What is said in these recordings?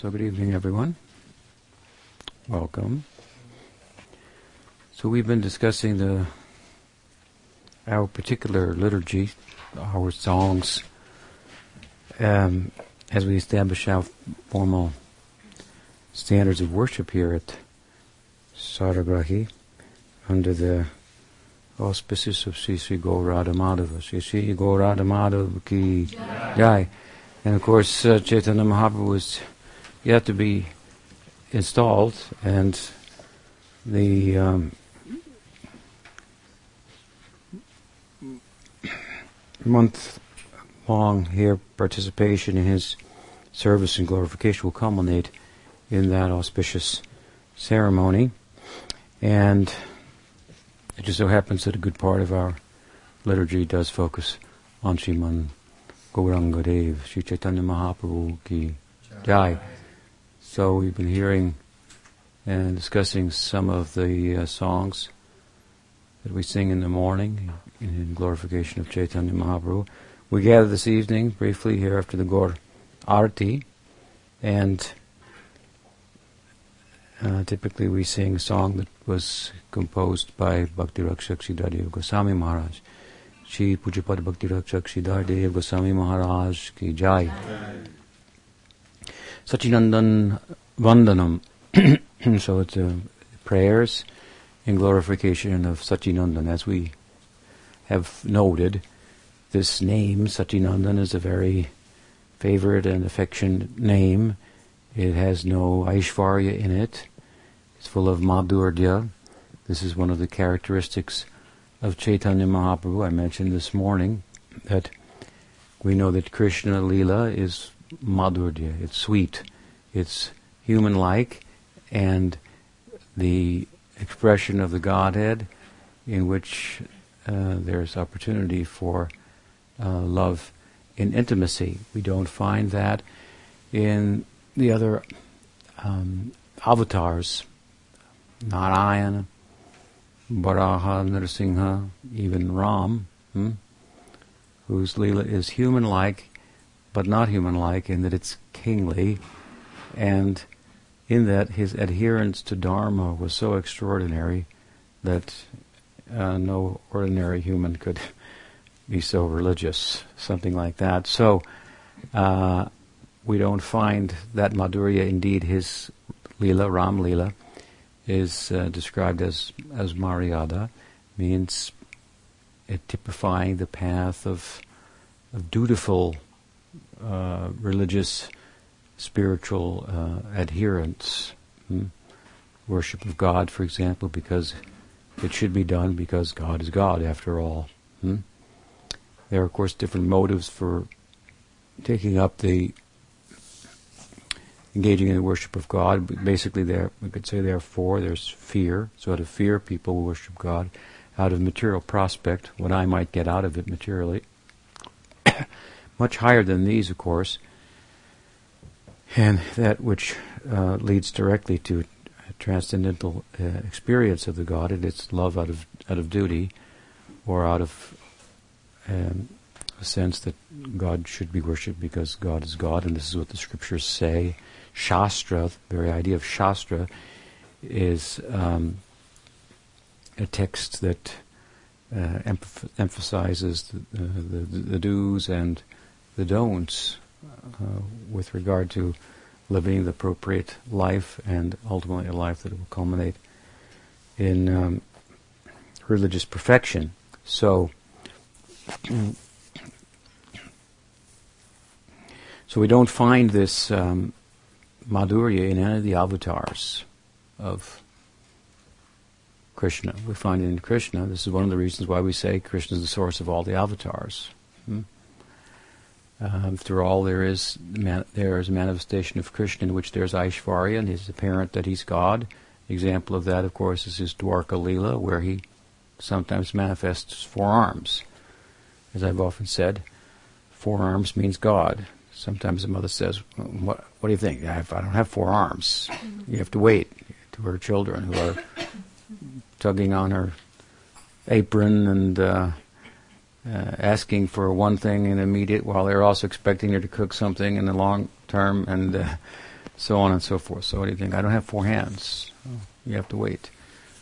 So, good evening, everyone. Welcome. So, we've been discussing the our particular liturgy, our songs, um, as we establish our formal standards of worship here at Saragrahi under the auspices of Sri Sri Gaurada Madhava. Sri Sri Gaurada Madhava ki jai. And of course, uh, Chaitanya Mahaprabhu was yet to be installed, and the um, month long here participation in his service and glorification will culminate in that auspicious ceremony. And it just so happens that a good part of our liturgy does focus on Sriman Gauranga Dev, Sri Chaitanya Mahaprabhu ki Jai. So we've been hearing and discussing some of the uh, songs that we sing in the morning in glorification of Chaitanya Mahaprabhu. We gather this evening briefly here after the Gaur Arati, and uh, typically we sing a song that was composed by Bhakti Rakshak Sridhar Dev Goswami Maharaj. Shri Pujapad Bhakti Rakshak Sridhar Dev Goswami Maharaj ki Jai. Sachinandan Vandanam. so it's uh, prayers in glorification of Sachinandan. As we have noted, this name, Sachinandan, is a very favorite and affectionate name. It has no Aishvarya in it. It's full of Madhurya. This is one of the characteristics of Chaitanya Mahaprabhu. I mentioned this morning that we know that Krishna Lila is Madhurya. It's sweet. It's human-like and the expression of the Godhead in which uh, there's opportunity for uh, love in intimacy. We don't find that in the other um, avatars, Narayana, Varaha, Nrsimha, even Ram, hmm, whose Leela is human-like, but not human-like in that it's kingly, and in that his adherence to Dharma was so extraordinary that uh, no ordinary human could be so religious, something like that. So uh, we don't find that Madhurya. Indeed, his lila, Ram lila, is uh, described as as Maryada, means it typifying the path of, of dutiful uh, religious spiritual uh, adherence, hmm? worship of God, for example, because it should be done because God is God, after all. Hmm? There are, of course, different motives for taking up the engaging in the worship of God. Basically, there we could say there are four. There's fear, so out of fear, people worship God. Out of material prospect, what I might get out of it materially. Much higher than these, of course, and that which uh, leads directly to a transcendental uh, experience of the God, and it's love out of out of duty, or out of um, a sense that God should be worshipped because God is God, and this is what the scriptures say. Shastra, the very idea of Shastra, is um, a text that uh, emph- emphasizes the, uh, the, the, do's and the don'ts uh, with regard to living the appropriate life and ultimately a life that will culminate in um, religious perfection. So, so we don't find this um, Madhurya in any of the avatars of Krishna. We find it in Krishna. This is one of the reasons why we say Krishna is the source of all the avatars. After all, there is there is a manifestation of Krishna in which there's Aishvarya, and it's apparent that he's God. Example of that, of course, is his Dwarka Leela, where he sometimes manifests four arms. As I've often said, four arms means God. Sometimes the mother says, "What, what do you think? I don't have four arms." You have to wait to her children who are tugging on her apron and. Uh, uh, asking for one thing in the immediate while they're also expecting her to cook something in the long term. And uh, so on and so forth. So what do you think? I don't have four hands. You have to wait.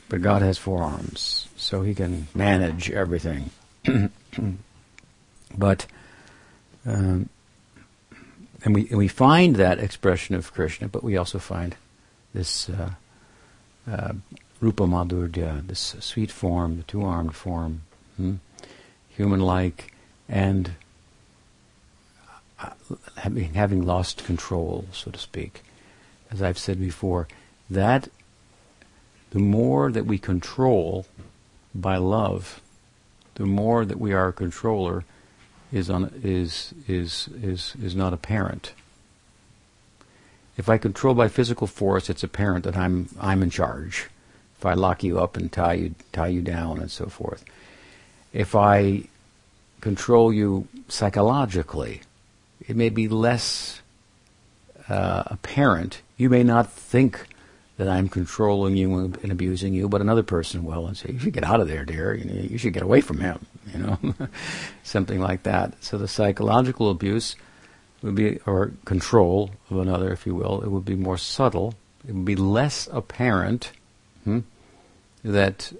But God has four arms, so He can manage everything. but um, and we and we find that expression of Krishna, but we also find this uh, uh, rupa madhurya, this sweet form, the two-armed form, hmm? Human-like, and uh, having, having lost control, so to speak as I've said before, that the more that we control by love, the more that we are a controller is on, is is is is not apparent. If I control by physical force, it's apparent that I'm I'm in charge. If I lock you up and tie you tie you down and so forth. If I control you psychologically, it may be less uh, apparent you may not think that I'm controlling you and abusing you, but another person will and say, "You should get out of there, dear. You, know, you should get away from him." You know, something like that. So the psychological abuse would be, or control of another, if you will, it would be more subtle. It would be less apparent hmm, that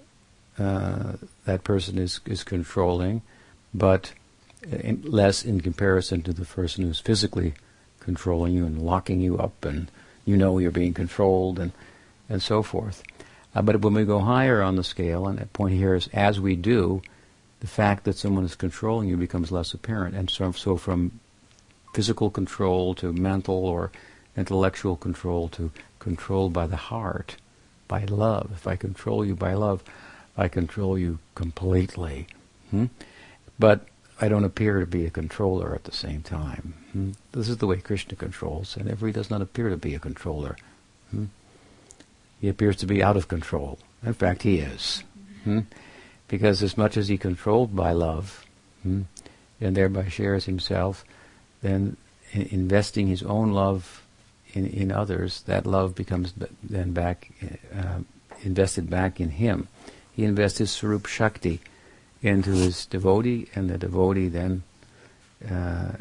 uh, that person is is controlling, but in, less in comparison to the person who's physically controlling you and locking you up and you know you're being controlled and and so forth. Uh, but when we go higher on the scale, and the point here is as we do, the fact that someone is controlling you becomes less apparent. And so, so from physical control to mental or intellectual control to control by the heart, by love. If I control you by love, I control you completely. Hmm? But I don't appear to be a controller at the same time. Hmm? This is the way Krishna controls, and therefore he does not appear to be a controller. Hmm? He appears to be out of control. In fact, he is. Hmm? Because as much as he controlled by love, hmm, and thereby shares himself, then investing his own love in, in others, that love becomes then back uh, invested back in him. He invests his Swarup Shakti into his devotee, and the devotee then uh,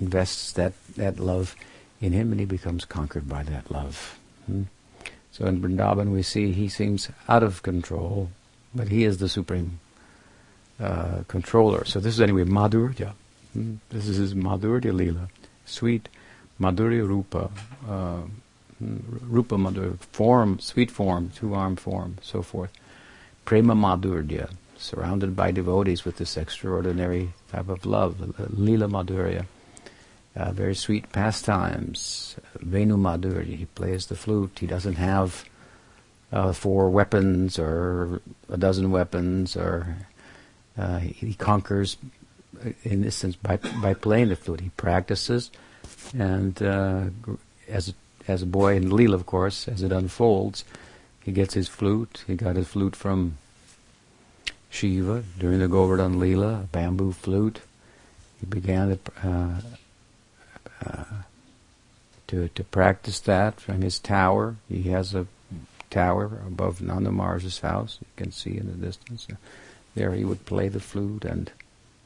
invests that, that love in him, and he becomes conquered by that love. Hmm? So in Vrindavan, we see he seems out of control, but he is the supreme uh, controller. So this is anyway Madhurya. Hmm? This is his Madhurya Leela, sweet Madhurya Rupa, uh, hmm, Rupa Madhurya, form, sweet form, two arm form, so forth. Prema Madhurya, surrounded by devotees with this extraordinary type of love, Lila Madhurya. Uh, very sweet pastimes. Venu Madhurya, he plays the flute. He doesn't have uh, four weapons or a dozen weapons, or uh, he, conquers, uh, in this sense, by, by playing the flute. He practices, and uh, as as a boy in Lila, of course, as it unfolds, he gets his flute. He got his flute from Shiva during the Govardhan Leela, a bamboo flute. He began to, uh, uh, to, to practice that from his tower. He has a tower above Nanda Maharaj's house. You can see in the distance. There he would play the flute and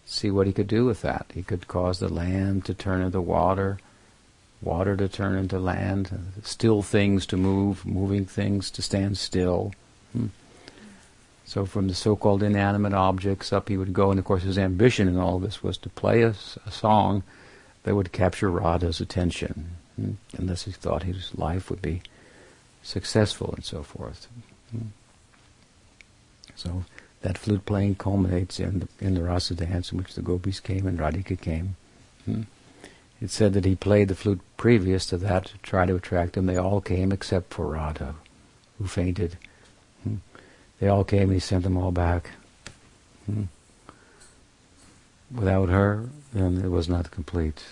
see what he could do with that. He could cause the land to turn into water, water to turn into land, still things to move, moving things to stand still. Hmm. So from the so-called inanimate objects up he would go, and of course his ambition in all this was to play a, a song that would capture Radha's attention, hmm, unless he thought his life would be successful and so forth. Hmm. So that flute playing culminates in the, in the rasa dance in which the gopis came and Radhika came. Hmm. It said that he played the flute previous to that to try to attract them. They all came except for Radha, who fainted. They all came and he sent them all back. Hmm. Without her, then it was not complete.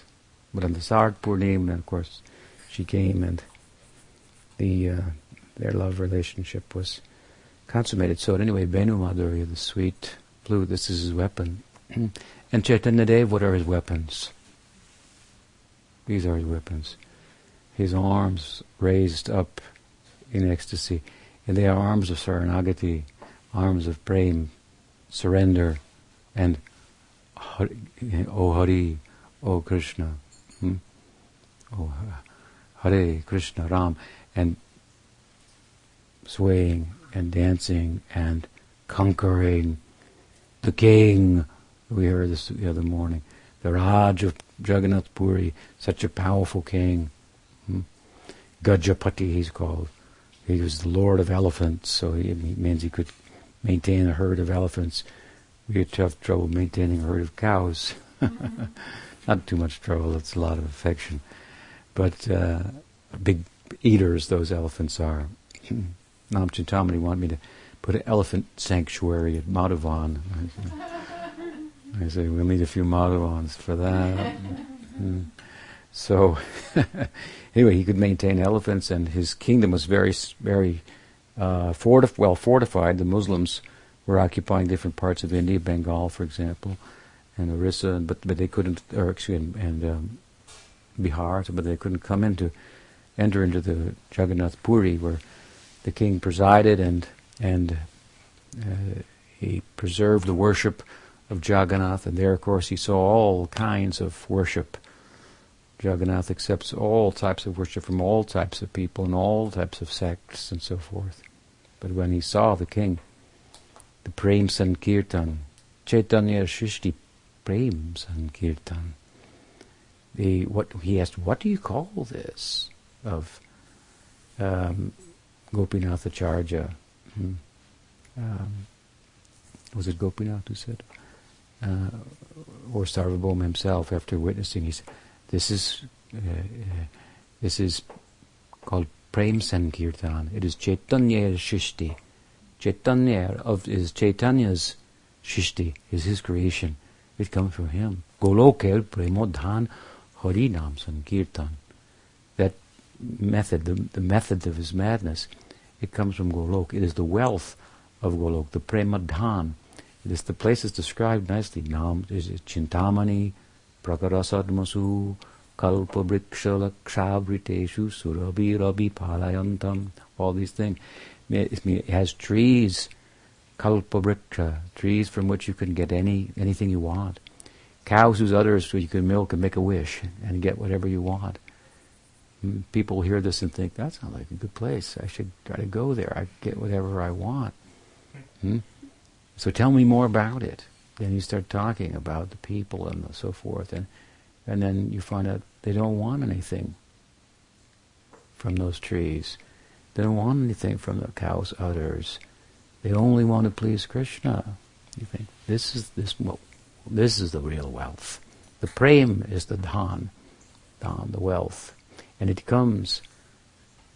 But on the Sard Purnim, of course, she came and the uh, their love relationship was consummated. So anyway, Venu Madhurya, the sweet flute, this is his weapon. and Chaitanya Dev, what are his weapons? These are his weapons. His arms raised up in ecstasy. And they are arms of Saranagati, arms of prema, surrender, and O Hari, O Krishna, hmm? O Hare Krishna Ram, and swaying and dancing and conquering the king. We heard this the other morning. The Raj of Jagannath Puri, such a powerful king. Hmm? Gajapati, he's called. He was the lord of elephants, so he, he means he could maintain a herd of elephants. We had tough trouble maintaining a herd of cows. Not too much trouble, it's a lot of affection. But uh, big eaters, those elephants are. Nam Chintamani wanted me to put an elephant sanctuary at Madhavan. I say we'll need a few Madhavans for that. mm. So, anyway, he could maintain elephants, and his kingdom was very, very uh, fortif- well fortified. The Muslims were occupying different parts of India, Bengal, for example, and Orissa, but but they couldn't, or excuse me, and um, Bihar, but they couldn't come into, enter into the Jagannath Puri where the king presided, and and uh, he preserved the worship of Jagannath, and there, of course, he saw all kinds of worship. Jagannath accepts all types of worship from all types of people and all types of sects and so forth. But when he saw the king, the Prem Sankirtan, Chaitanya Srishti Prem Sankirtan, the what he asked, what do you call this of um, Gopinath Acharya? Hmm. Um, was it Gopinath who said? Uh, or Sarvabhauma himself, after witnessing, he said, "This is uh, uh, this is called Prem Sankirtan. It is Chaitanya Srishti. Chaitanya of is Chaitanya's Srishti is his creation. It comes from him. Goloker Premodhan Harinam Sankirtan. That method, the, the method of his madness, it comes from Golok. It is the wealth of Golok, the Premadhan. It is the places described nicely. Nam is Chintamani, Prakarasadmasu, Kalpabrikshalakshravriteshu, Surabhi Rabi Palayantam, all these things. It has trees, Kalpabriksha, trees from which you can get any anything you want. Cows whose udders you can milk and make a wish and get whatever you want. Mm, people hear this and think, that sounds like a good place. I should try to go there. I get whatever I want. Hmm? So tell me more about it. Then you start talking about the people and so forth, and and then you find out they don't want anything from those trees. They don't want anything from the cow's udders. They only want to please Krishna. You think this is this well, this is the real wealth. The prem is the dhan, dhan, the wealth, and it comes.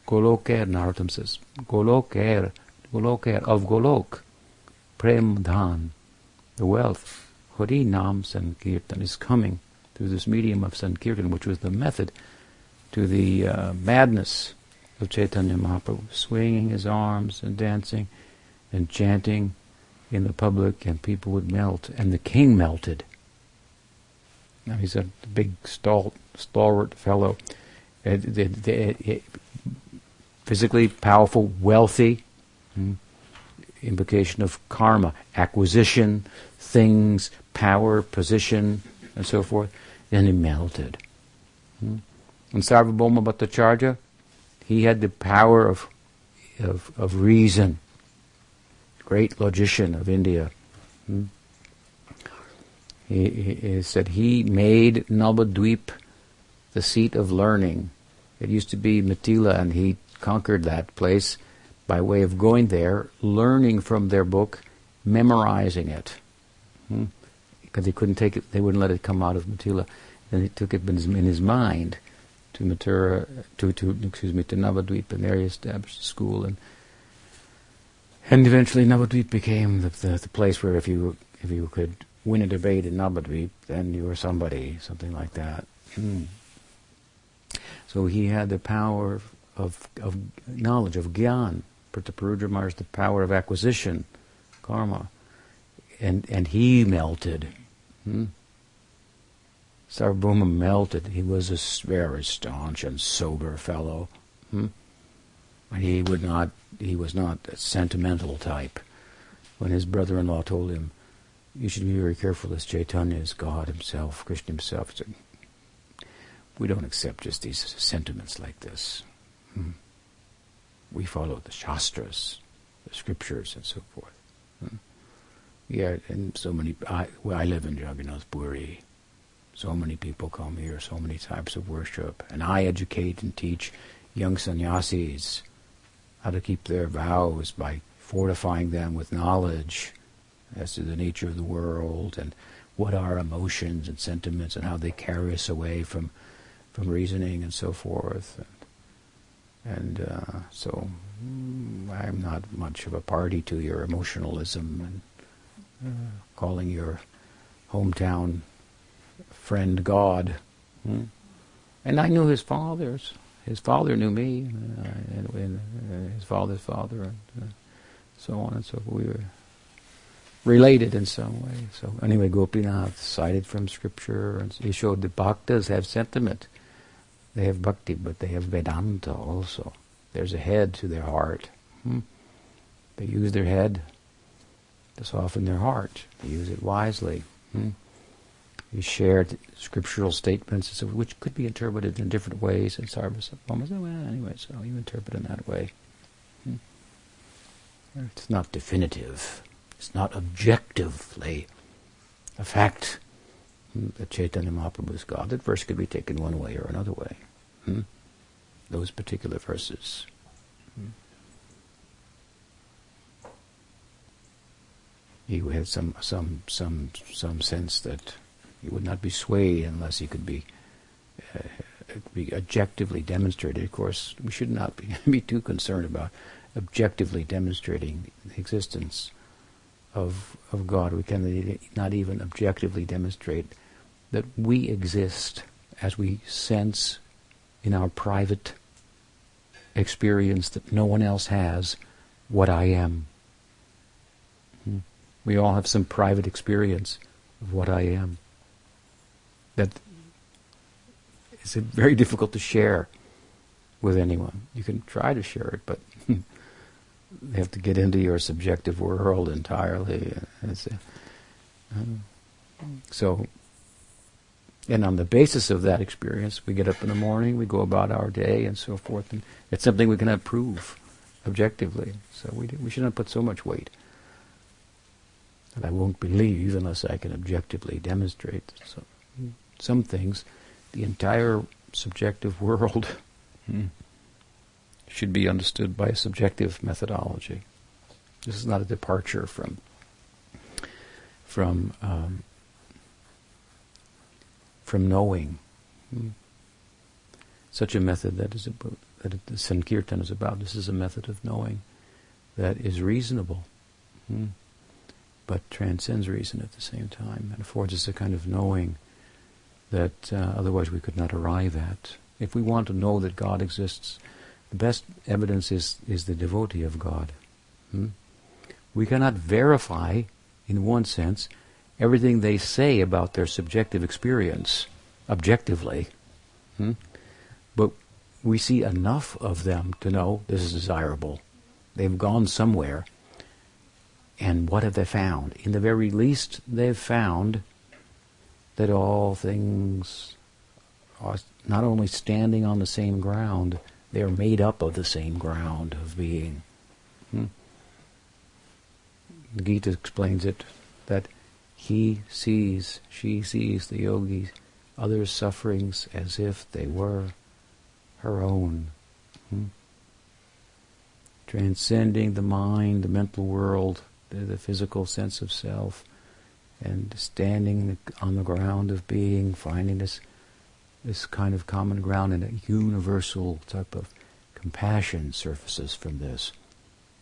Goloker, Narottam says, Goloker, Goloker of Golok, Prem Dhan, the wealth, Hari Nam Sankirtan is coming through this medium of Sankirtan, which was the method to the uh, madness of Chaitanya Mahaprabhu, swinging his arms and dancing and chanting in the public, and people would melt, and the king melted. Now he's a big, stall, stalwart fellow, uh, physically powerful, wealthy. Hmm? Implication of karma, acquisition, things, power, position, and so forth. Then he melted. Hmm? And Sarvabhauma Bhattacharya, he had the power of, of, of reason great logician of India. Hmm? He, he, he, said he made Navadvip the seat of learning. It used to be Mithila, and he conquered that place by way of going there, learning from their book, memorizing it. Hmm? Because he couldn't take it, they wouldn't let it come out of Mithila. Then he took it in his, in his mind to Mathura, to, to excuse me, to Navadvip, and there he established a school and and eventually Navadvip became the, the, the, place where if you if you could win a debate in Navadvip, then you were somebody, something like that. Hmm. So he had the power of, of knowledge, of gyan. Prataparudra is the power of acquisition, karma. And and he melted. Hmm? Sarvabhauma melted. He was a very staunch and sober fellow. Hmm? He would not. He was not a sentimental type. When his brother-in-law told him, "You should be very careful. This Chaitanya is God Himself, Krishna Himself." Said, we don't accept just these sentiments like this. Hmm. We follow the Shastras, the scriptures, and so forth. Yeah, and so many. I, well, I live in Jagannath Puri. So many people come here, so many types of worship, and I educate and teach young sannyasis how to keep their vows by fortifying them with knowledge as to the nature of the world and what are emotions and sentiments and how they carry us away from from reasoning and so forth. And, and uh, so mm, I'm not much of a party to your emotionalism and uh, calling your hometown friend God. Hmm? And I knew his fathers. His father knew me, uh, and, and uh, his father's father, and uh, so on and so forth. We were related in some way. So anyway, Gopinath cited from scripture, and he showed that bhaktas have sentiment. They have bhakti, but they have Vedanta also. There's a head to their heart. Hmm? They use their head to soften their heart. They use it wisely. Hmm? You shared scriptural statements which could be interpreted in different ways. And Sarvabhauma said, well, anyway, so you interpret in that way. Hmm? It's not definitive. It's not objectively a fact hmm, that Chaitanya Mahaprabhu is God. That verse could be taken one way or another way. Hmm? Those particular verses. Hmm? He had some some some some sense that he would not be swayed unless he could be uh, be objectively demonstrated. Of course, we should not be, be too concerned about objectively demonstrating the existence of of God. We can not even objectively demonstrate that we exist as we sense in our private experience that no one else has what I am. Hmm. We all have some private experience of what I am that is very difficult to share with anyone. You can try to share it, but you have to get into your subjective world entirely. Um, so, and on the basis of that experience, we get up in the morning, we go about our day, and so forth, and it's something we cannot prove objectively. So we we should not put so much weight that I won't believe unless I can objectively demonstrate. So some things, the entire subjective world hmm, should be understood by a subjective methodology. This is not a departure from from um, from knowing. Such a method that is about, that the Sankirtan is about. This is a method of knowing that is reasonable, hmm, but transcends reason at the same time and affords us a kind of knowing that uh, otherwise we could not arrive at. If we want to know that God exists, the best evidence is, is the devotee of God. Hmm? We cannot verify, in one sense, everything they say about their subjective experience objectively. Hmm? But we see enough of them to know this is desirable. They've gone somewhere. And what have they found? In the very least, they've found that all things are not only standing on the same ground, they are made up of the same ground of being. Hmm? The Gita explains it that he sees, she sees the yogi, others' sufferings as if they were her own. Hmm? Transcending the mind, the mental world, the, the physical sense of self, and standing on the ground of being, finding this this kind of common ground and a universal type of compassion surfaces from this.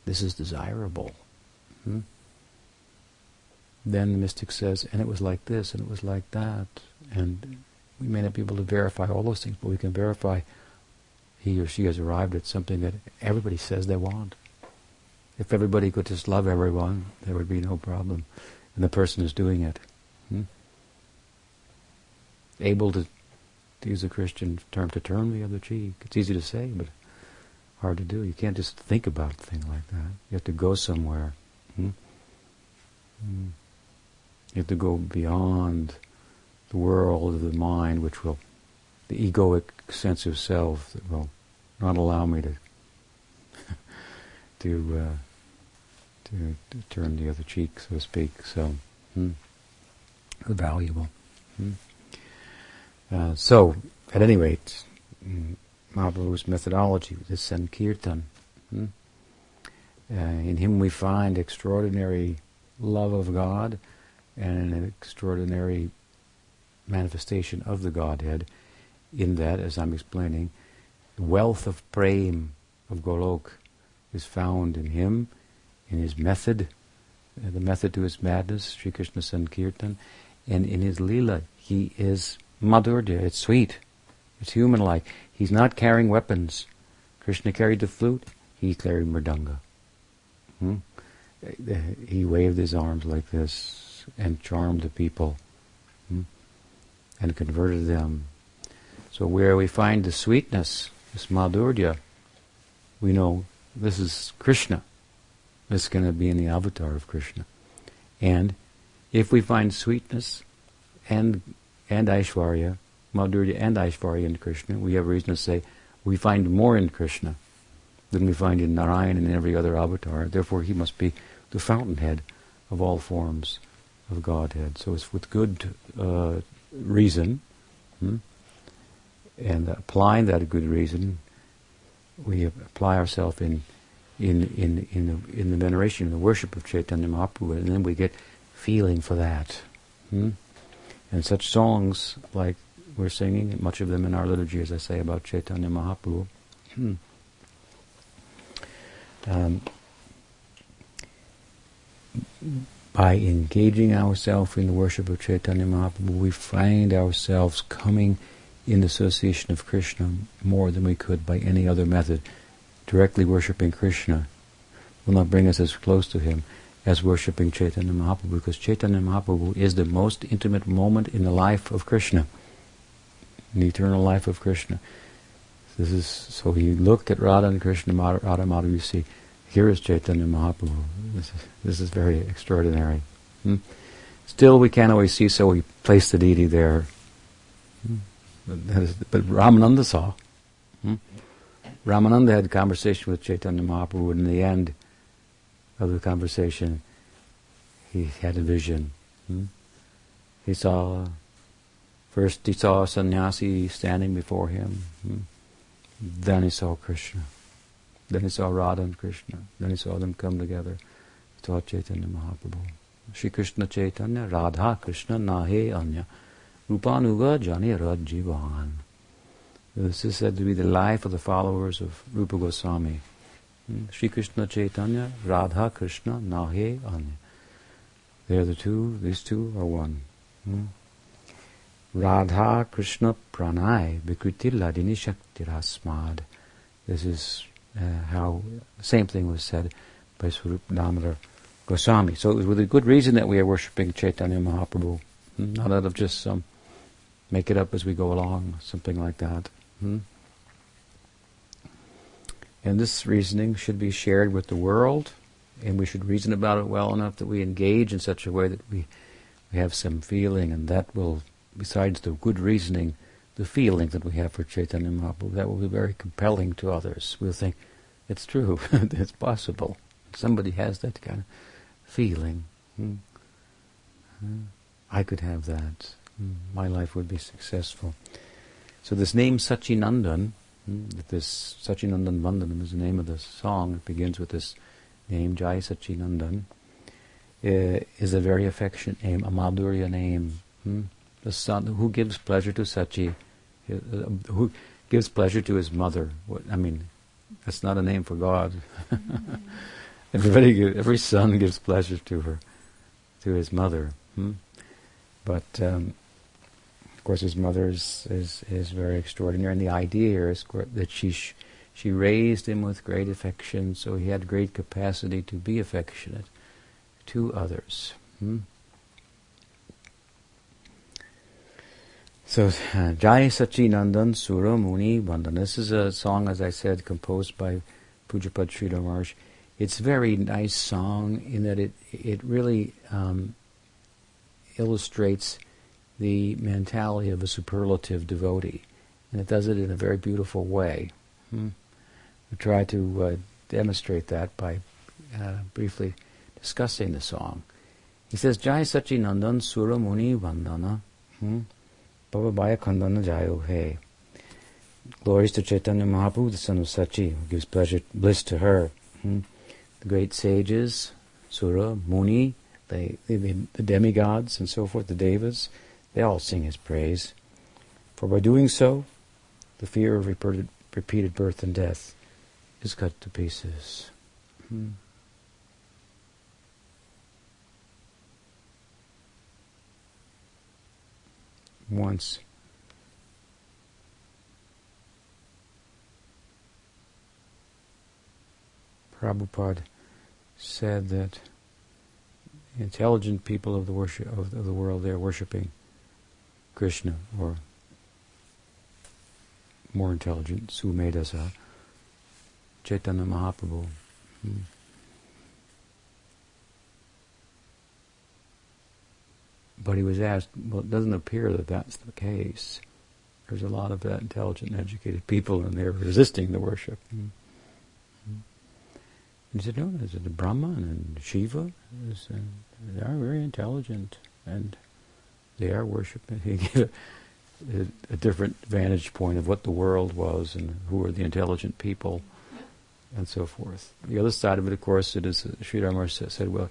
This is desirable. Hmm? Then the mystic says, and it was like this, and it was like that, and we may not be able to verify all those things, but we can verify he or she has arrived at something that everybody says they want. If everybody could just love everyone, there would be no problem and the person is doing it. Hmm? Able to, to use a Christian term, to turn the other cheek. It's easy to say, but hard to do. You can't just think about a thing like that. You have to go somewhere. Hmm? Hmm. You have to go beyond the world of the mind, which will the egoic sense of self that will not allow me to to, uh, to, to turn the other cheek, so to speak. So, hmm, valuable. Hmm. Uh, so, at any rate, mm, Mahaprabhu's methodology, this Sankirtan, hmm, uh, in him we find extraordinary love of God and an extraordinary manifestation of the Godhead in that, as I'm explaining, wealth of prem of Golok is found in him, in his method, uh, the method to his madness, Sri Krishna Sankirtan, and in his lila, he is madhurya, it's sweet, it's human-like. He's not carrying weapons. Krishna carried the flute, he carried mridanga. Hmm? Uh, he waved his arms like this and charmed the people hmm? and converted them. So where we find the sweetness, this madhurya, we know this is Krishna. This is going to be in the avatar of Krishna. And if we find sweetness and and Aishwarya, Madhurya and Aishwarya in Krishna, we have reason to say we find more in Krishna than we find in Narayan and in every other avatar. Therefore, he must be the fountainhead of all forms of Godhead. So it's with good uh, reason, hmm, and applying that good reason, we apply ourselves in in in in the, in the veneration, in the worship of Chaitanya Mahaprabhu, and then we get feeling for that. Hmm? And such songs like we're singing, much of them in our liturgy, as I say about Chaitanya Mahaprabhu. Hmm. Um, by engaging ourselves in the worship of Chaitanya Mahaprabhu, we find ourselves coming in association of Krishna more than we could by any other method. Directly worshipping Krishna will not bring us as close to Him as worshipping Chaitanya Mahaprabhu, because Chaitanya Mahaprabhu is the most intimate moment in the life of Krishna, in the eternal life of Krishna. This is so. He looked at Radha and Krishna, Radha Madhav. You see, here is Chaitanya Mahaprabhu. This is, this is very extraordinary. Hmm? Still, we can't always see, so we place the deity there. Hmm? But, but Ramananda saw. Hmm? Ramananda had a conversation with Chaitanya Mahaprabhu, and in the end of the conversation, he had a vision. Hmm? He saw, first he saw a sannyasi standing before him. Hmm? Then he saw Krishna. Then he saw Radha and Krishna. Then he saw them come together. He saw Chaitanya Mahaprabhu. Shri Krishna Chaitanya, Radha Krishna, Nahe Anya. Rupanuga Jani Rajivan. This is said to be the life of the followers of Rupa Goswami. Hmm? Sri Krishna Chaitanya, Radha Krishna, Nahe Anya. They are the two, these two are one. Hmm? Radha Krishna Pranay Vikriti Ladini Shaktirasmad. This is uh, how the same thing was said by Swarup Damodar Goswami. So it was with a good reason that we are worshipping Chaitanya Mahaprabhu, hmm? not out of just some make it up as we go along, something like that. Hmm? And this reasoning should be shared with the world, and we should reason about it well enough that we engage in such a way that we, we have some feeling, and that will, besides the good reasoning, the feeling that we have for Chaitanya Mahaprabhu, that will be very compelling to others. We'll think, it's true, it's possible. Somebody has that kind of feeling. Hmm. I could have that. Hmm, my life would be successful. So this name Sachinandan, hmm, this Sachinandan Vandanam is the name of the song. It begins with this name, Jai Sachinandan, uh, is a very affectionate name, a Madhurya name. Hmm? The son who gives pleasure to Sachi, who gives pleasure to his mother. What, I mean, that's not a name for God. Everybody, every son gives pleasure to her, to his mother. Hmm? But um, of course, his mother is, is, is very extraordinary, and the idea here is that she sh- she raised him with great affection, so he had great capacity to be affectionate to others. Hmm? So, Jai Sachinandan Sura Muni Vandan. This is a song, as I said, composed by Pujapad Sridhar Maharaj. It's a very nice song in that it it really um, illustrates the mentality of a superlative devotee. and it does it in a very beautiful way. Hmm? We try to uh, demonstrate that by uh, briefly discussing the song. He says, Jai Nandan Sura Muni Vandana hmm? Bhava Bhaya Khandana Jayo. Glories to Chaitanya Mahaprabhu, the son of Sachi, who gives pleasure, bliss to her. Hmm? The great sages, Sura, Muni, they, they, the demigods and so forth, the devas, they all sing his praise. For by doing so, the fear of repeated, repeated birth and death is cut to pieces. Hmm. Once Prabhupada said that intelligent people of the worship of, the world they're worshiping Krishna or more intelligent Sumedhasa Chaitanya Mahaprabhu. Hmm. But he was asked, well, it doesn't appear that that's the case. There's a lot of that intelligent and educated people, and they're resisting the worship. Hmm. And he said, no, there's the Brahman and Shiva. Is, uh, they are very intelligent, and they are worshiping. He gave a, a, different vantage point of what the world was and who are the intelligent people, and so forth. The other side of it, of course, it is uh, Sri Ramar said, well,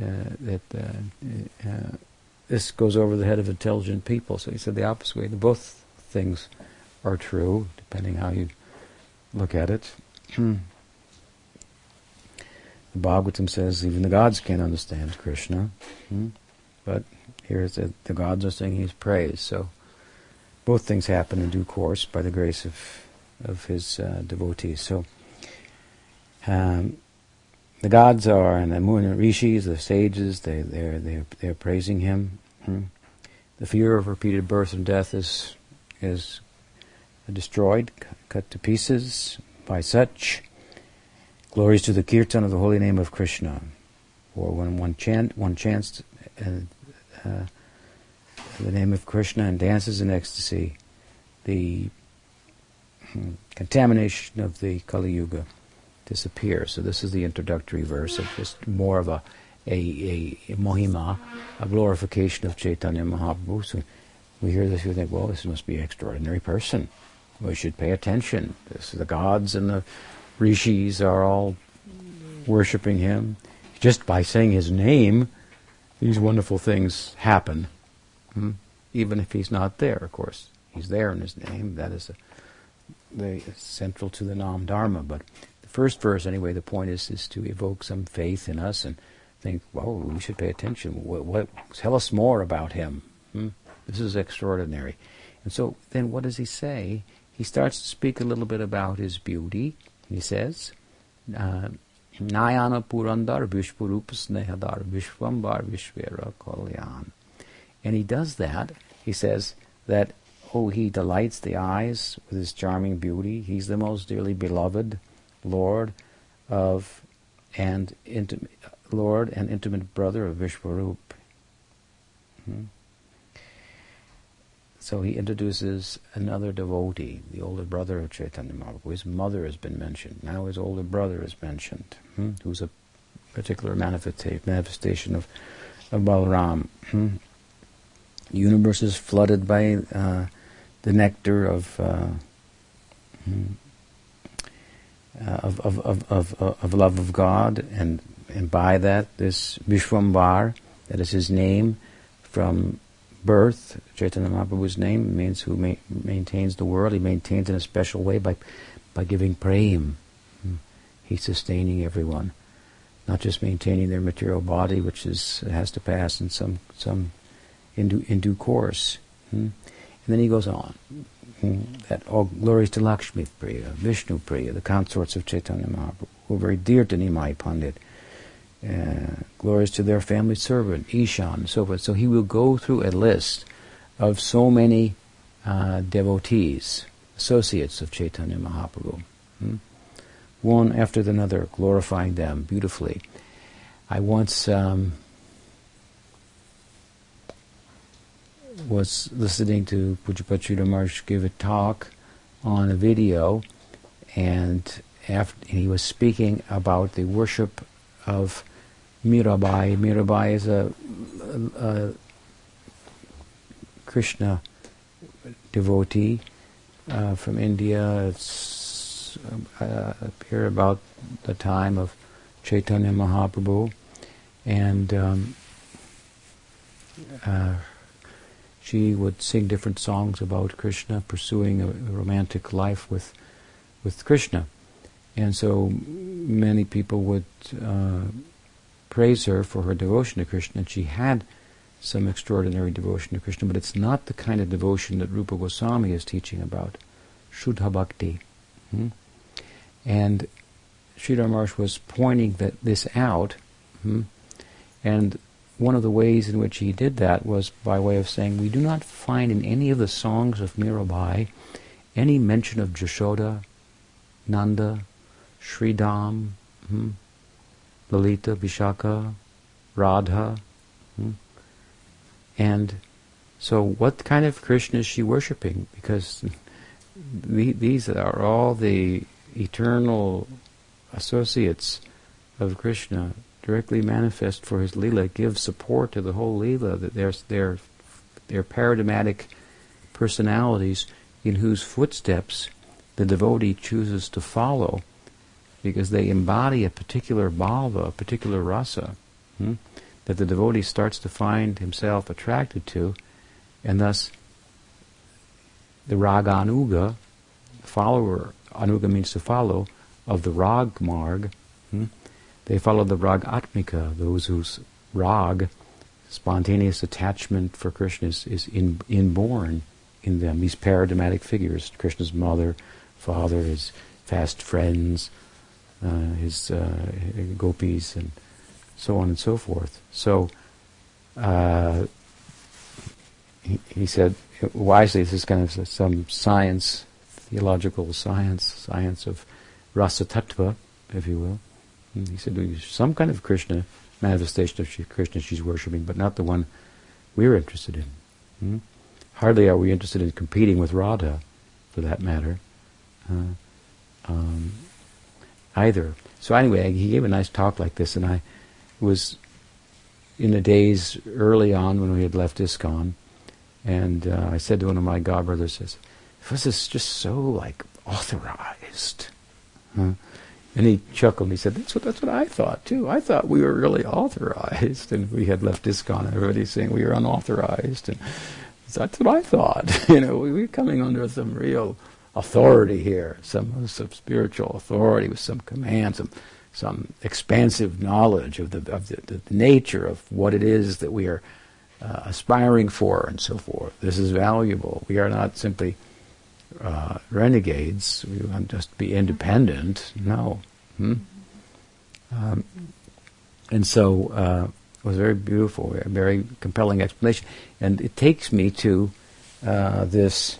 uh, that uh, uh, this goes over the head of intelligent people. So he said the opposite way. Both things are true, depending how you look at it. The Bhagavatam says even the gods can't understand Krishna. Hmm? But here it says the gods are singing his praise. So both things happen in due course by the grace of of his uh, devotees. So um, the gods are and the moon rishis, the sages, they they're they're they're praising him. Hmm? The fear of repeated birth and death is is destroyed, cut to pieces by such. Glories to the kirtan of the holy name of Krishna. Or when one chant, one chants uh, uh, the name of Krishna and dances in ecstasy, the hmm, contamination of the Kali Yuga disappears. So this is the introductory verse of just more of a a, a, mohima, a glorification of Chaitanya Mahaprabhu. So we hear this, we think, well, this must be an extraordinary person. We should pay attention. This the gods and the rishis are all worshiping him. Just by saying his name, these wonderful things happen. Hmm? Even if he's not there, of course. He's there in his name. That is a, the, central to the Nam Dharma. But first verse, anyway, the point is, is to evoke some faith in us and think, well, we should pay attention. What, what tell us more about him. Hmm? This is extraordinary. And so then what does he say? He starts to speak a little bit about his beauty he says, uh, Nayana Purandar Vishwarup Snehadar Vishwambar Vishvera Kalyan. And he does that. He says that, oh, he delights the eyes with his charming beauty. He's the most dearly beloved Lord of and intimate Lord and intimate brother of Vishwarup. Hmm? So he introduces another devotee, the older brother of Chaitanya Mahaprabhu. His mother has been mentioned. Now his older brother is mentioned, hmm, who's a particular manifestation of, of Balaram. Hmm. The universe is flooded by uh, the nectar of, uh, hmm, of, of, of, of, of love of God, and, and by that, this Vishwambar, that is his name, from birth, Chaitanya Mahaprabhu's name means who ma- maintains the world. He maintains in a special way by, by giving prem. Hmm. He's sustaining everyone, not just maintaining their material body, which is has to pass in some some in due, in due course. Hmm. And then he goes on. That all glories to Lakshmi Priya, Vishnu Priya, the consorts of Chaitanya Mahaprabhu, who are very dear to Nimai Pandit uh, glories to their family servant, Ishan, and so forth. So he will go through a list of so many uh, devotees, associates of Chaitanya Mahaprabhu, hmm? one after the another, glorifying them beautifully. I once um, was listening to Pujapachita Maharaj give a talk on a video, and after he was speaking about the worship of Mirabai. Mirabai is a, a, Krishna devotee uh, from India. It's uh, here about the time of Chaitanya Mahaprabhu, and um, uh, she would sing different songs about Krishna, pursuing a, romantic life with with Krishna, and so many people would uh, praise her for her devotion to Krishna. And she had some extraordinary devotion to Krishna, but it's not the kind of devotion that Rupa Goswami is teaching about. Shuddha Bhakti. Hmm? And Sridhar Maharaj was pointing that this out, hmm? and one of the ways in which he did that was by way of saying, we do not find in any of the songs of Mirabai any mention of Jashoda, Nanda, Sridham, hmm? Lalita, Vishaka, Radha. Hmm? And so, what kind of Krishna is she worshipping? Because these are all the eternal associates of Krishna directly manifest for his lila, give support to the whole lila. That they're they're they're paradigmatic personalities in whose footsteps the devotee chooses to follow, because they embody a particular bhava, a particular rasa, hmm, that the devotee starts to find himself attracted to, and thus the raga anuga, follower, anuga means to follow, of the rag marg, they follow the rag atmika, those whose rag, spontaneous attachment for Krishna is, in, inborn in them, these paradigmatic figures, Krishna's mother, father, his fast friends, uh, his uh, gopis, and so on and so forth. So uh, he, he, said wisely, this is kind of some science, theological science, science of rasa tattva, if you will. He said some kind of Krishna manifestation of Krishna she's worshipping, but not the one we're interested in. Hmm? Hardly are we interested in competing with Radha, for that matter. Uh, um, either. So anyway, he gave a nice talk like this, and I was in the days early on when we had left ISKCON, and uh, I said to one of my godbrothers, "says Was this just so like authorized?" Huh? And he chuckled and he said, that's what, that's what I thought too. I thought we were really authorized and we had left ISKCON and everybody's saying we were unauthorized. And that's what I thought. you know, we were coming under some real authority here, some, some spiritual authority with some command, some, some expansive knowledge of, the, of the, the nature of what it is that we are uh, aspiring for and so forth. This is valuable. We are not simply uh, renegades. We want just to be independent. No. Hmm? Um, and so uh, it was very beautiful, a very compelling explanation. And it takes me to uh, this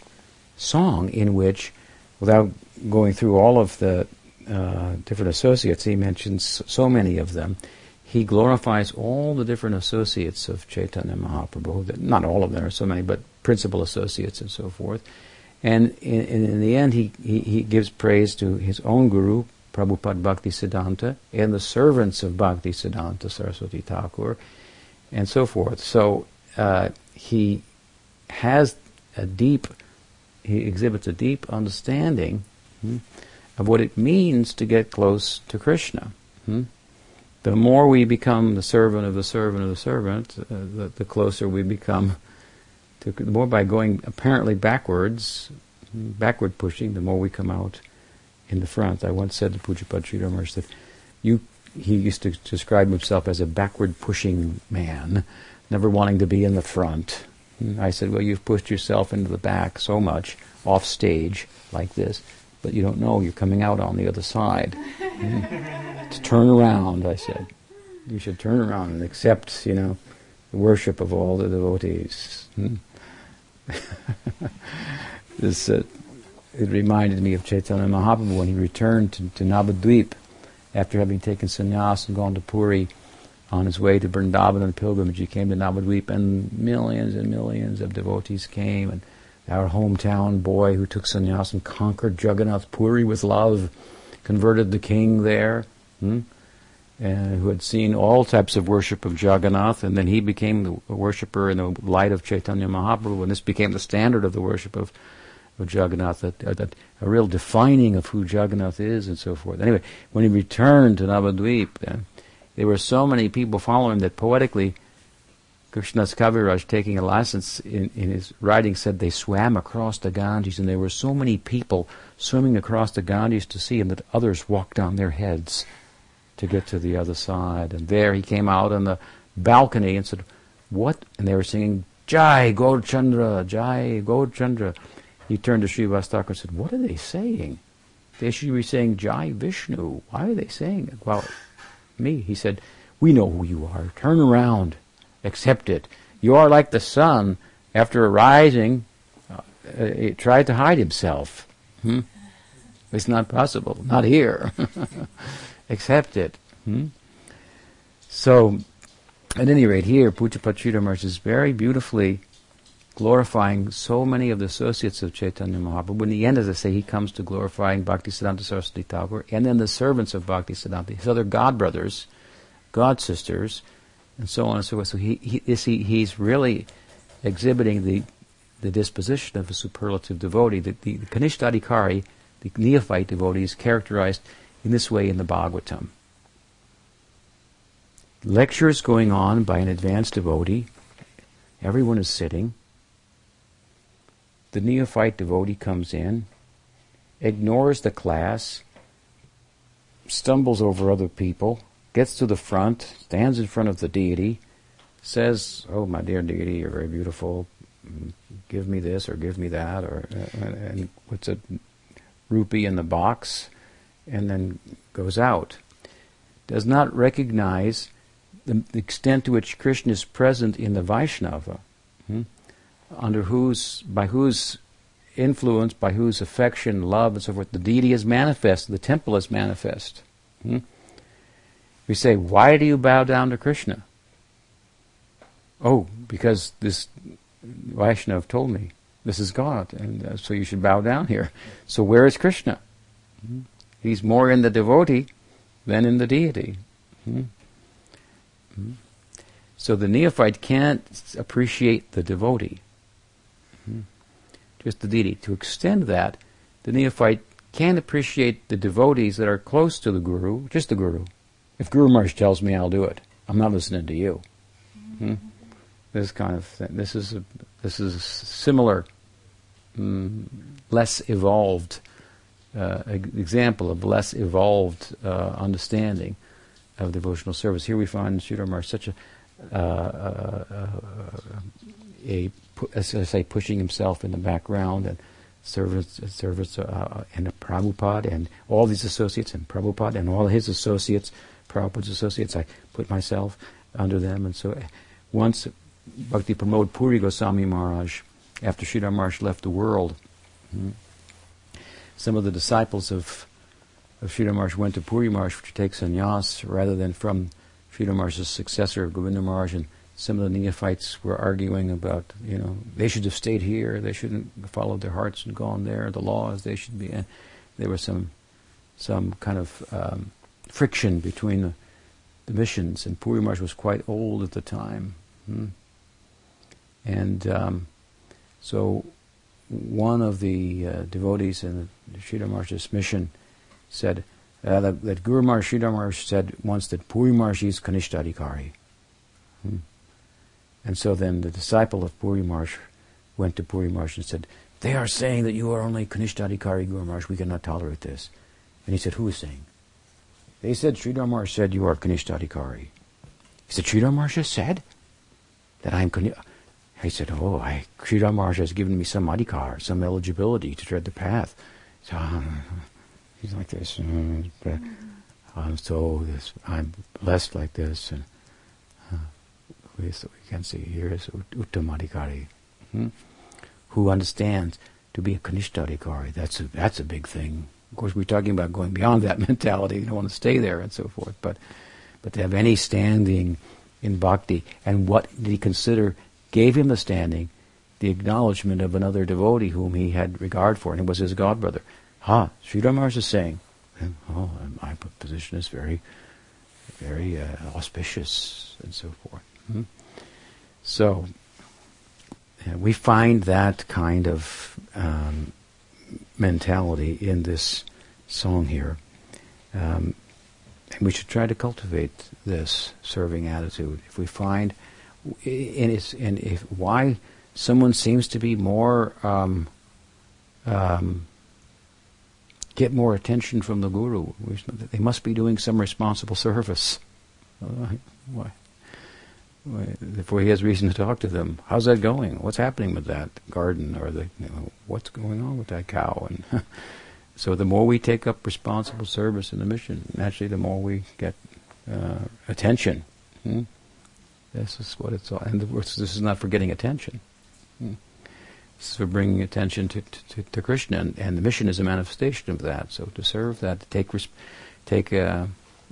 song in which, without going through all of the uh, different associates, he mentions so many of them. He glorifies all the different associates of Chaitanya Mahaprabhu. Not all of them are so many, but principal associates and so forth. And in, in the end, he, he, he, gives praise to his own guru, Prabhupada Bhakti Siddhanta, and the servants of Bhakti Siddhanta Saraswati Thakur, and so forth. So uh, he has a deep he exhibits a deep understanding hmm, of what it means to get close to Krishna. Hmm? The more we become the servant of the servant of the servant, uh, the, the, closer we become the more by going apparently backwards, backward pushing, the more we come out in the front. I once said to Pujapad Sridhar that you, he used to describe himself as a backward pushing man, never wanting to be in the front. I said, well, you've pushed yourself into the back so much, off stage, like this, but you don't know you're coming out on the other side. To turn around, I said. You should turn around and accept, you know, the worship of all the devotees. Mm. this, uh, it reminded me of Chaitanya Mahaprabhu when he returned to, to Navadvip after having taken sannyas and gone to Puri on his way to Vrindavan on pilgrimage, he came to Navadvip, and millions and millions of devotees came, and our hometown boy who took sannyas and conquered Jagannath Puri with love, converted the king there, hmm? And who had seen all types of worship of Jagannath, and then he became the worshipper in the light of Chaitanya Mahaprabhu, and this became the standard of the worship of, of Jagannath, that, uh, that a real defining of who Jagannath is and so forth. Anyway, when he returned to Navadvip, uh, there were so many people following him that poetically, Krishnadas Kaviraj, taking a license in, in his writing, said they swam across the Ganges, and there were so many people swimming across the Ganges to see him that others walked on their heads to get to the other side. And there he came out on the balcony and said, What? And they were singing, Jai Gaurchandra, Jai Gaurchandra. He turned to Srivas Thakur and said, What are they saying? They should be saying Jai Vishnu. Why are they saying? Well, me. He said, We know who you are. Turn around. Accept it. You are like the sun after arising, uh, it tried to hide himself. Hmm? It's not possible. Not here. accept it. Hmm? So, at any rate, here, Pujyapat Sridhar is very beautifully glorifying so many of the associates of Chaitanya Mahaprabhu. In the end, as I say, he comes to glorifying Bhakti Siddhanta Saraswati Thakur and then the servants of Bhakti Siddhanta, his other god brothers, god sisters, and so on and so forth. So he, he, he he's really exhibiting the the disposition of a superlative devotee. The, the, the Kanishta the neophyte devotee, is characterized in this way in the Bhagavatam. Lectures going on by an advanced devotee. Everyone is sitting. The neophyte devotee comes in, ignores the class, stumbles over other people, gets to the front, stands in front of the deity, says, "Oh, my dear deity, you're very beautiful. Give me this or give me that," or and puts a rupee in the box and then goes out, does not recognize the, the extent to which Krishna is present in the Vaishnava, hmm, under whose, by whose influence, by whose affection, love, and so forth, the deity is manifest, the temple is manifest. Hmm? We say, why do you bow down to Krishna? Oh, because this Vaishnava told me this is God, and uh, so you should bow down here. So where is Krishna? Hmm? He's more in the devotee than in the deity. Hmm? Hmm? So the neophyte can't appreciate the devotee, hmm? just the deity. To extend that, the neophyte can't appreciate the devotees that are close to the guru, just the guru. If Guru Maharaj tells me, I'll do it. I'm not listening to you. Hmm? This kind of thing. This is a, this is similar, mm, less evolved uh, example of less evolved uh, understanding of devotional service. Here we find Sridhar such a, uh, uh, a, as I say, pushing himself in the background and service, service uh, and Prabhupada and all these associates and Prabhupada and all his associates, Prabhupada's associates, I put myself under them. And so once Bhakti Pramod Puri Goswami Maharaj, after Sridhar Maharaj left the world, hmm, some of the disciples of, of Sridhar went to Puri Maharaj to take sannyas rather than from Sridhar successor, Govinda Maharaj, and some of the neophytes were arguing about, you know, they should have stayed here, they shouldn't have followed their hearts and gone there, the laws, they should be, and there was some, some kind of um, friction between the, the missions, and Puri Maharaj was quite old at the time. Hmm? And um, so one of the uh, devotees in the Sridhar mission said uh, that, that, Guru Maharaj Sridhar Maharaj said once that Puri Maharaj is Kanishtadikari. Hmm. And so then the disciple of Puri Maharaj went to Puri Maharaj and said, They are saying that you are only Kanishtadikari Guru Maharaj, we cannot tolerate this. And he said, Who is saying? They said, Sridhar Maharaj said you are Kanishtadikari. He said, Sridhar Maharaj said that I am Kanishtadikari. I said, oh, I, Sridhar Maharaj has given me some adhikar, some eligibility to tread the path. So um, he's like this, uh, but I'm so this, I'm blessed like this, and uh, we, so we can see here is Uttamadikari, hmm? who understands to be a Kanishtadikari. That's a that's a big thing. Of course, we're talking about going beyond that mentality. You don't want to stay there and so forth, but but to have any standing in bhakti, and what did he consider gave him the standing the acknowledgement of another devotee whom he had regard for, and it was his godbrother. Ha, Sridhar Maharaj is saying, oh, my position is very, very uh, auspicious, and so forth. Hmm? So, we find that kind of um, mentality in this song here. Um, and we should try to cultivate this serving attitude. If we find, and, it's, and if why someone seems to be more, um, um, get more attention from the guru, they must be doing some responsible service. Why? Before he has reason to talk to them, how's that going? What's happening with that garden, or the you know, what's going on with that cow? And So the more we take up responsible service in the mission, naturally the more we get uh, attention. Hmm? This is what it's all. And this is not for getting attention. Hmm? This is for bringing attention to, to, to Krishna, and, and, the mission is a manifestation of that. So to serve that, to take res- take uh,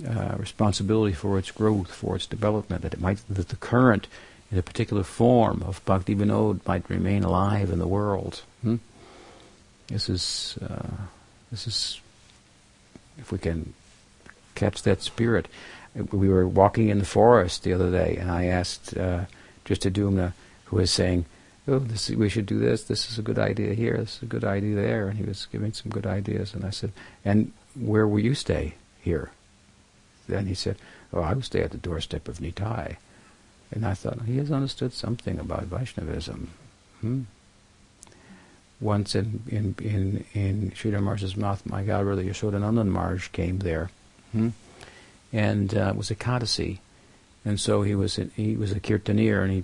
uh, responsibility for its growth, for its development, that it might that the current in a particular form of Bhaktivinod might remain alive in the world. Hmm? This is uh, this is, if we can catch that spirit. We were walking in the forest the other day, and I asked uh, Dristadumna, who was saying, "Oh, this we should do this. This is a good idea here. This is a good idea there." And he was giving some good ideas, and I said, "And where will you stay here?" Then he said, "Oh, I will stay at the doorstep of Nitai." And I thought he has understood something about Vaishnavism. Hmm? once in in in in Sridhar Maharaj's math, my godbrother Yashodanandan Maharaj came there, hmm? And uh, was Ekadasi, and so he was a, he was a kirtaniya and he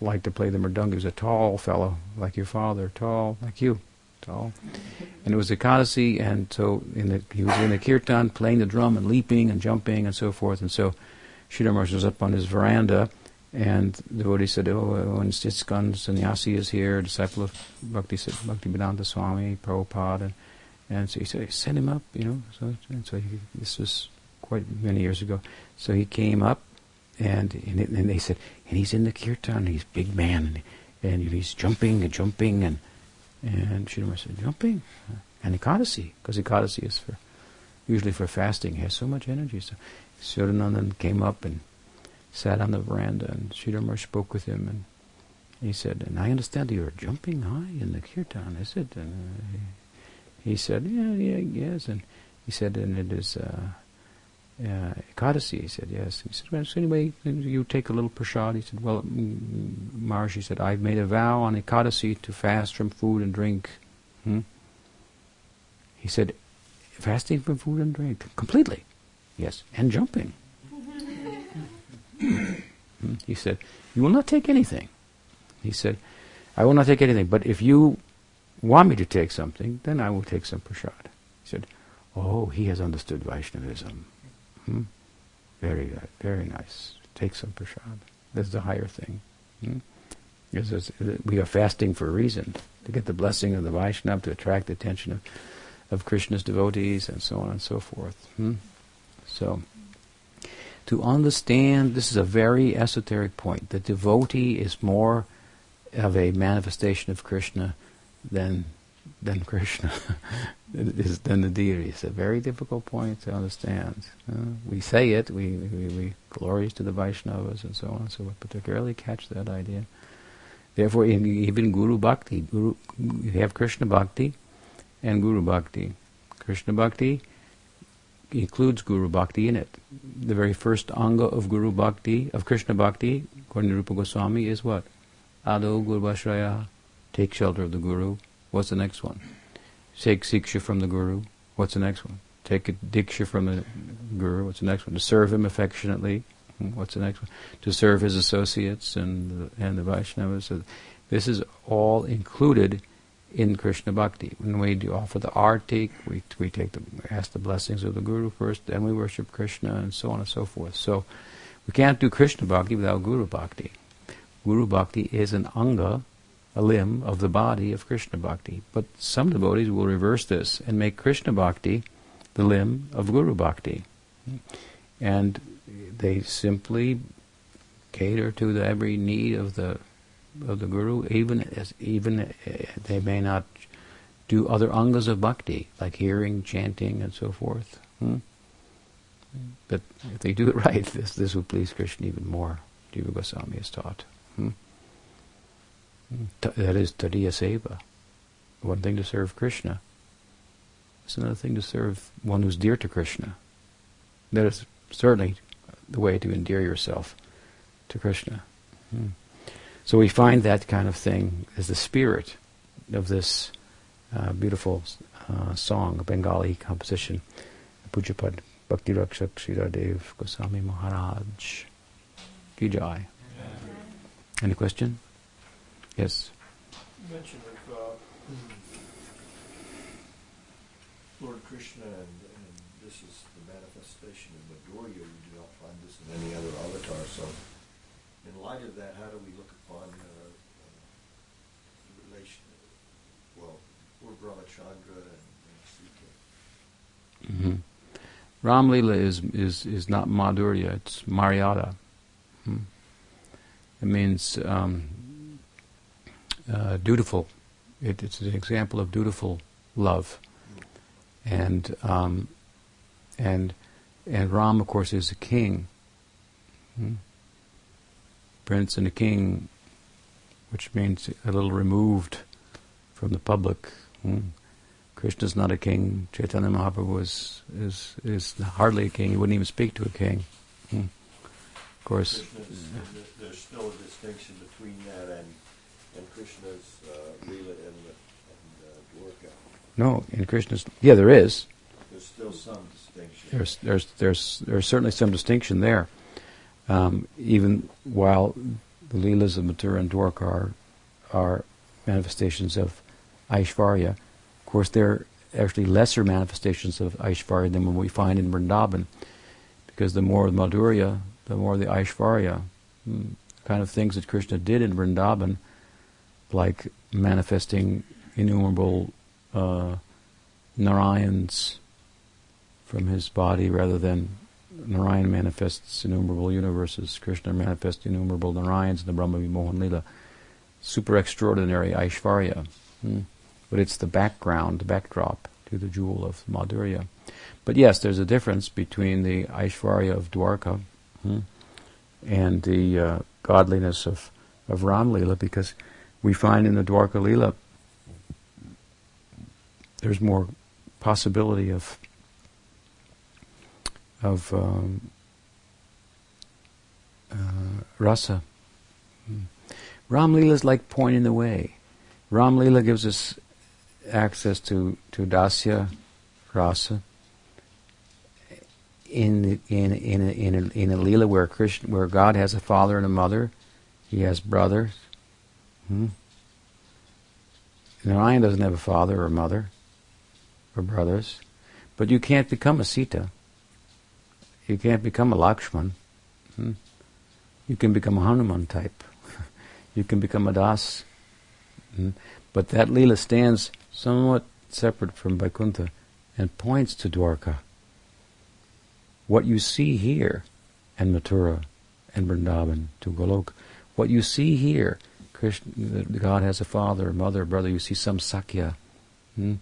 liked to play the mridanga. He was a tall fellow, like your father, tall like you, tall, and it was Ekadasi, and so the, he was in the kirtan playing the drum and leaping and jumping and so forth, and so Sridhar was up on his veranda and the devotee said, oh, when ISKCON Sannyasi is here, disciple of Bhakti, Bhaktivedanta Swami, Prabhupada, and, and so he said, send him up, you know. So, and so he, this was quite many years ago. So he came up, and and, and they said, and he's in the kirtan, he's big man, and, and he's jumping and jumping, and and Sridhar said, jumping, and Ekadasi, because Ekadasi is for usually for fasting, he has so much energy. So Sridharanandan came up and sat on the veranda, and Sridhar spoke with him, and he said, "And I understand you are jumping high in the kirtan, is it?" And uh, he said, "Yeah, yeah, yes." And he said, "And it is uh, uh, Ekadasi." He said, "Yes." He said, "Well, so anyway, you take a little prasad." He said, "Well, mm, Maharaj," he said, "I've made a vow on Ekadasi to fast from food and drink." Hmm? He said, "Fasting from food and drink completely." Yes, and jumping. he said, You will not take anything. He said, I will not take anything, but if you want me to take something, then I will take some prasad. He said, Oh, he has understood Vaishnavism. Hmm? Very good, very nice. Take some prasad. is a higher thing. Hmm? we are fasting for a reason, to get the blessing of the Vaishnava, to attract the attention of, of Krishna's devotees, and so on and so forth. Hmm? So, to understand this is a very esoteric point. The devotee is more of a manifestation of Krishna than than Krishna is than the deity. It's a very difficult point to understand. Uh, we say it, we, we, we glories to the Vaishnavas and so on so to really catch that idea. Therefore, even Guru Bhakti, Guru, you have Krishna Bhakti and Guru Bhakti. Krishna Bhakti includes Guru Bhakti in it. The very first anga of Guru Bhakti, of Krishna Bhakti, according to Rupa Goswami, is what? Ado Guru Bashraya, take shelter of the Guru. What's the next one? Take Siksha from the Guru. What's the next one? Take a Diksha from the Guru. What's the next one? To serve him affectionately. What's the next one? To serve his associates and the, and the Vaishnavas. This is all included in Krishna Bhakti. When we do offer the artik, we, we take the, ask the blessings of the Guru first, then we worship Krishna, and so on and so forth. So we can't do Krishna Bhakti without Guru Bhakti. Guru Bhakti is an anga, a limb of the body of Krishna Bhakti. But some devotees will reverse this and make Krishna Bhakti the limb of Guru Bhakti. And they simply cater to the every need of the of the Guru, even as even uh, they may not do other angas of bhakti, like hearing, chanting, and so forth. Hmm? But if they do it right, this this will please Krishna even more. Jiva Goswami has taught. Hmm? That is tadiya seva. One thing to serve Krishna. It's another thing to serve one who's dear to Krishna. That is certainly the way to endear yourself to Krishna. Hmm. So we find that kind of thing as the spirit of this uh, beautiful uh, song, Bengali composition, Pujapad Bhakti Rakshak Dev Goswami Maharaj. Ki Jai. Any question? Yes. You mentioned of uh, Lord Krishna, and, and, this is the manifestation of Madhurya. We do not find this in any other avatar. So, in light of that, how do we look upon uh, uh, the relation? Well, Lord Ramachandra and, and Sita. Mm-hmm. Ram Lila is, is, is not Madhurya, it's Maryada. Hmm. It means um, uh, dutiful. It, it's an example of dutiful love. And, um, and, and Ram, of course, is a king. Hmm. Prince and a king, which means a little removed from the public. Hmm. Krishna is not a king. Chaitanya Mahaprabhu is, is, is hardly a king. He wouldn't even speak to a king. Hmm. Of course. there's still a distinction between that and, and Krishna's uh, Leela and, and uh, Dwarka. No, in Krishna's. Yeah, there is. There's still some distinction. There's, there's, there's, there's certainly some distinction there. Um, even while the Leelas of Mathura and Dwarka are, are manifestations of Aishvarya, of course, they're actually lesser manifestations of Aishvarya than what we find in Vrindavan, because the more the Madhurya, the more the Aishvarya, hmm, kind of things that Krishna did in Vrindavan, like manifesting innumerable uh, Narayans from his body rather than Narayan manifests innumerable universes, Krishna manifests innumerable Narayans in the Brahma Vimohan Lila. Super extraordinary Aishvarya. Hmm but it's the background, the backdrop to the jewel of Madhurya. But yes, there's a difference between the Aishwarya of Dwarka hmm, and the uh, godliness of, of Ram Lila because we find in the Dwarka Lila there's more possibility of of um, uh, rasa. Ram Lila is like pointing the way. Ram Lila gives us access to, to dasya rasa in in in a, in a, in a lila where Krishna, where God has a father and a mother, He has brothers. Hmm? Narayan doesn't have a father or mother or brothers, but you can't become a Sita. You can't become a Lakshman. Hmm? You can become a Hanuman type. you can become a Das. Hmm? But that lila stands somewhat separate from Vaikuntha and points to Dwarka. What you see here, and Mathura, and Vrindavan, to Golok, what you see here, Krishna, God has a father, mother, brother, you see some Sakya. Hmm?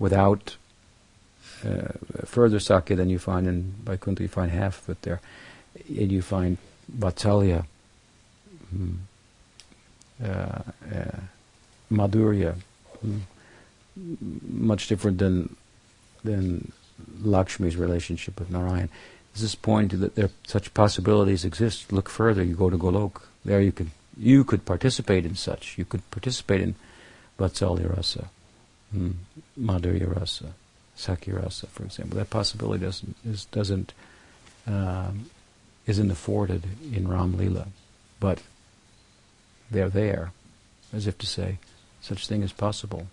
Without uh, further Sakya than you find in Vaikuntha, you find half of it there. And you find Vatsalya, hmm? uh, uh, Madhurya, hmm? much different than than Lakshmi's relationship with Narayan. This is pointing that there such possibilities exist. Look further. You go to Golok. There you could you could participate in such. You could participate in Vatsalya rasa, hmm, Madhurya rasa, Sakya rasa, for example. That possibility doesn't is, doesn't um, isn't afforded in Ram Lila, but they're there, as if to say, such thing is possible.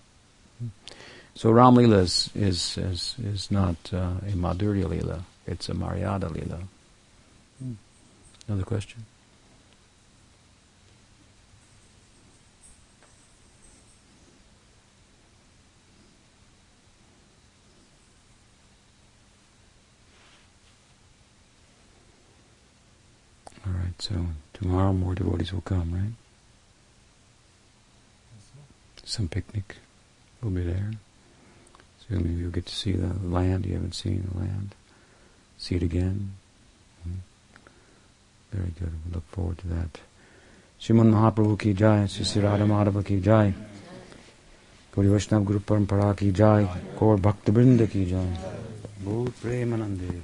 So Ram Lila is, is, is, is not uh, a Madhurya Lila, it's a Maryada Lila. Another question? All right, so tomorrow more devotees will come, right? some picnic. We'll be there. So maybe you'll get to see the land you haven't seen the land. See it again. Mm. Very good. We look forward to that. Shriman Mahaprabhu ki jai, Sri Radha Madhava ki jai, Gauri Vaishnav Guru Parampara ki jai, Gaur Bhakta Brinda ki jai. Bhut Premanande.